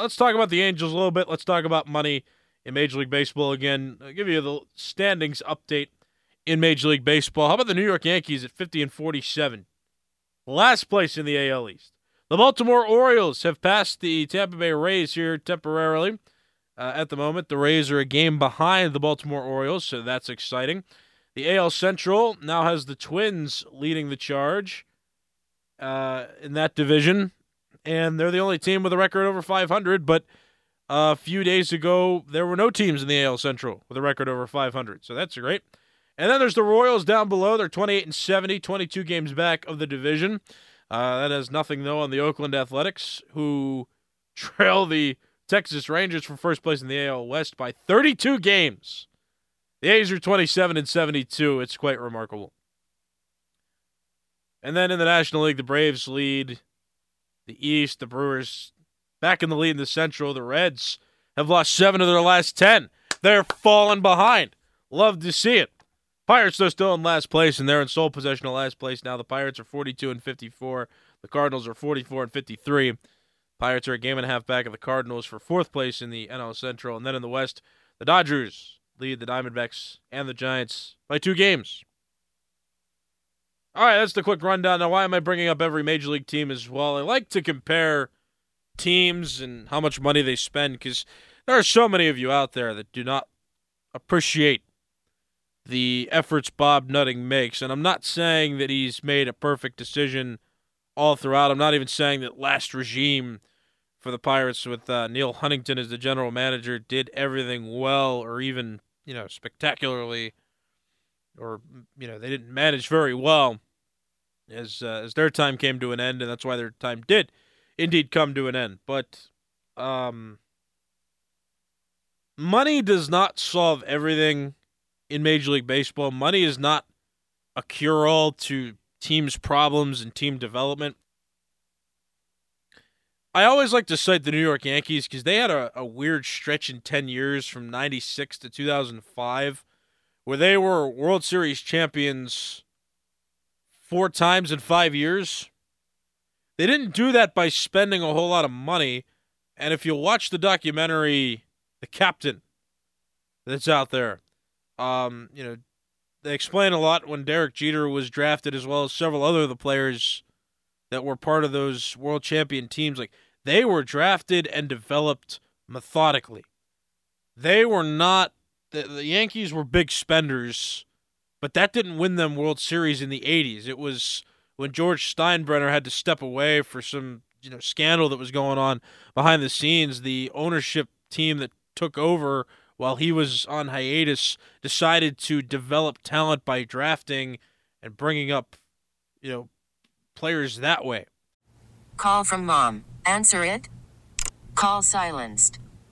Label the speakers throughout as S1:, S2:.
S1: Let's talk about the Angels a little bit. Let's talk about money in Major League Baseball again. I'll give you the standings update in Major League Baseball. How about the New York Yankees at 50 and 47? Last place in the AL East. The Baltimore Orioles have passed the Tampa Bay Rays here temporarily. Uh, at the moment, the Rays are a game behind the Baltimore Orioles, so that's exciting. The AL Central now has the Twins leading the charge uh, in that division, and they're the only team with a record over 500. But a few days ago, there were no teams in the AL Central with a record over 500, so that's great. And then there's the Royals down below. They're 28 and 70, 22 games back of the division. Uh, that has nothing though on the Oakland Athletics, who trail the Texas Rangers for first place in the AL West by 32 games. The A's are 27 and 72. It's quite remarkable. And then in the National League, the Braves lead the East. The Brewers back in the lead in the Central. The Reds have lost seven of their last 10. They're falling behind. Love to see it. Pirates are still in last place, and they're in sole possession of last place now. The Pirates are 42 and 54. The Cardinals are 44 and 53. Pirates are a game and a half back of the Cardinals for fourth place in the NL Central. And then in the West, the Dodgers lead the Diamondbacks and the Giants by two games. All right, that's the quick rundown. Now, why am I bringing up every major league team as well? I like to compare teams and how much money they spend because there are so many of you out there that do not appreciate the efforts Bob Nutting makes. And I'm not saying that he's made a perfect decision all throughout. I'm not even saying that last regime for the Pirates with uh, Neal Huntington as the general manager did everything well or even, you know, spectacularly or you know, they didn't manage very well as uh, as their time came to an end and that's why their time did indeed come to an end. But um money does not solve everything in Major League Baseball. Money is not a cure all to teams' problems and team development. I always like to cite the New York Yankees because they had a, a weird stretch in 10 years from 96 to 2005 where they were World Series champions four times in five years. They didn't do that by spending a whole lot of money. And if you watch the documentary, The Captain, that's out there, um, you know, they explain a lot when Derek Jeter was drafted, as well as several other of the players that were part of those world champion teams. Like they were drafted and developed methodically. They were not the, the Yankees were big spenders, but that didn't win them World Series in the '80s. It was when George Steinbrenner had to step away for some you know scandal that was going on behind the scenes. The ownership team that took over while he was on hiatus, decided to develop talent by drafting and bringing up, you know, players that way.
S2: Call from mom. Answer it. Call silenced.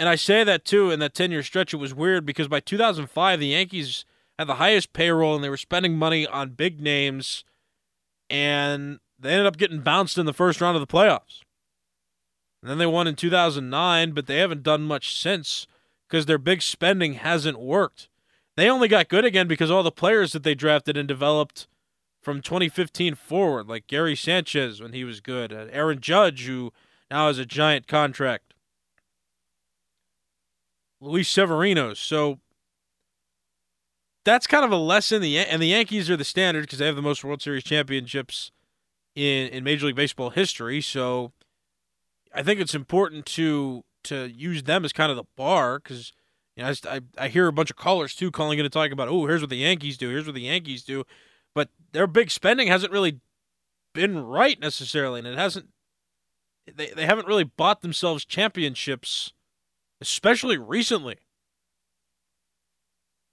S1: And I say that too, in that 10 year stretch, it was weird because by 2005, the Yankees had the highest payroll and they were spending money on big names, and they ended up getting bounced in the first round of the playoffs. And then they won in 2009, but they haven't done much since because their big spending hasn't worked. They only got good again because all the players that they drafted and developed from 2015 forward, like Gary Sanchez when he was good, Aaron Judge, who now has a giant contract, Luis Severino. So that's kind of a lesson. The and the Yankees are the standard because they have the most World Series championships in in Major League Baseball history. So I think it's important to to use them as kind of the bar because You know, I, I hear a bunch of callers too calling in and talking about, oh, here's what the Yankees do, here's what the Yankees do, but their big spending hasn't really been right necessarily, and it hasn't. They they haven't really bought themselves championships, especially recently.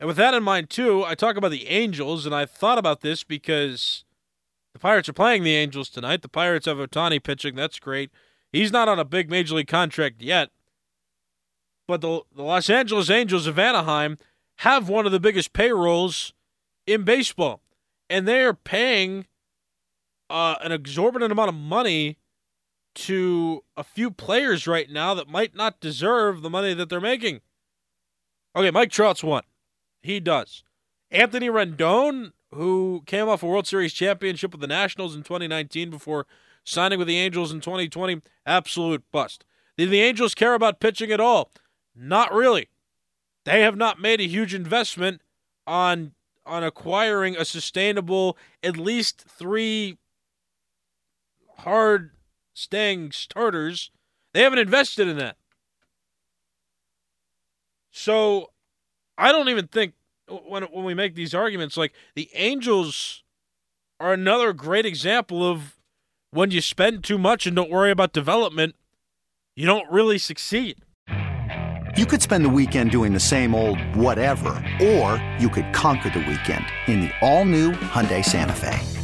S1: And with that in mind, too, I talk about the Angels, and I thought about this because the Pirates are playing the Angels tonight. The Pirates have Ohtani pitching. That's great. He's not on a big major league contract yet. But the, the Los Angeles Angels of Anaheim have one of the biggest payrolls in baseball. And they are paying uh, an exorbitant amount of money to a few players right now that might not deserve the money that they're making. Okay, Mike Trout's one. He does. Anthony Rendon who came off a World Series championship with the Nationals in 2019 before signing with the Angels in 2020. Absolute bust. Did the Angels care about pitching at all? Not really. They have not made a huge investment on on acquiring a sustainable at least three hard staying starters. They haven't invested in that. So I don't even think when when we make these arguments, like the Angels are another great example of when you spend too much and don't worry about development, you don't really succeed.
S3: You could spend the weekend doing the same old whatever, or you could conquer the weekend in the all-new Hyundai Santa Fe.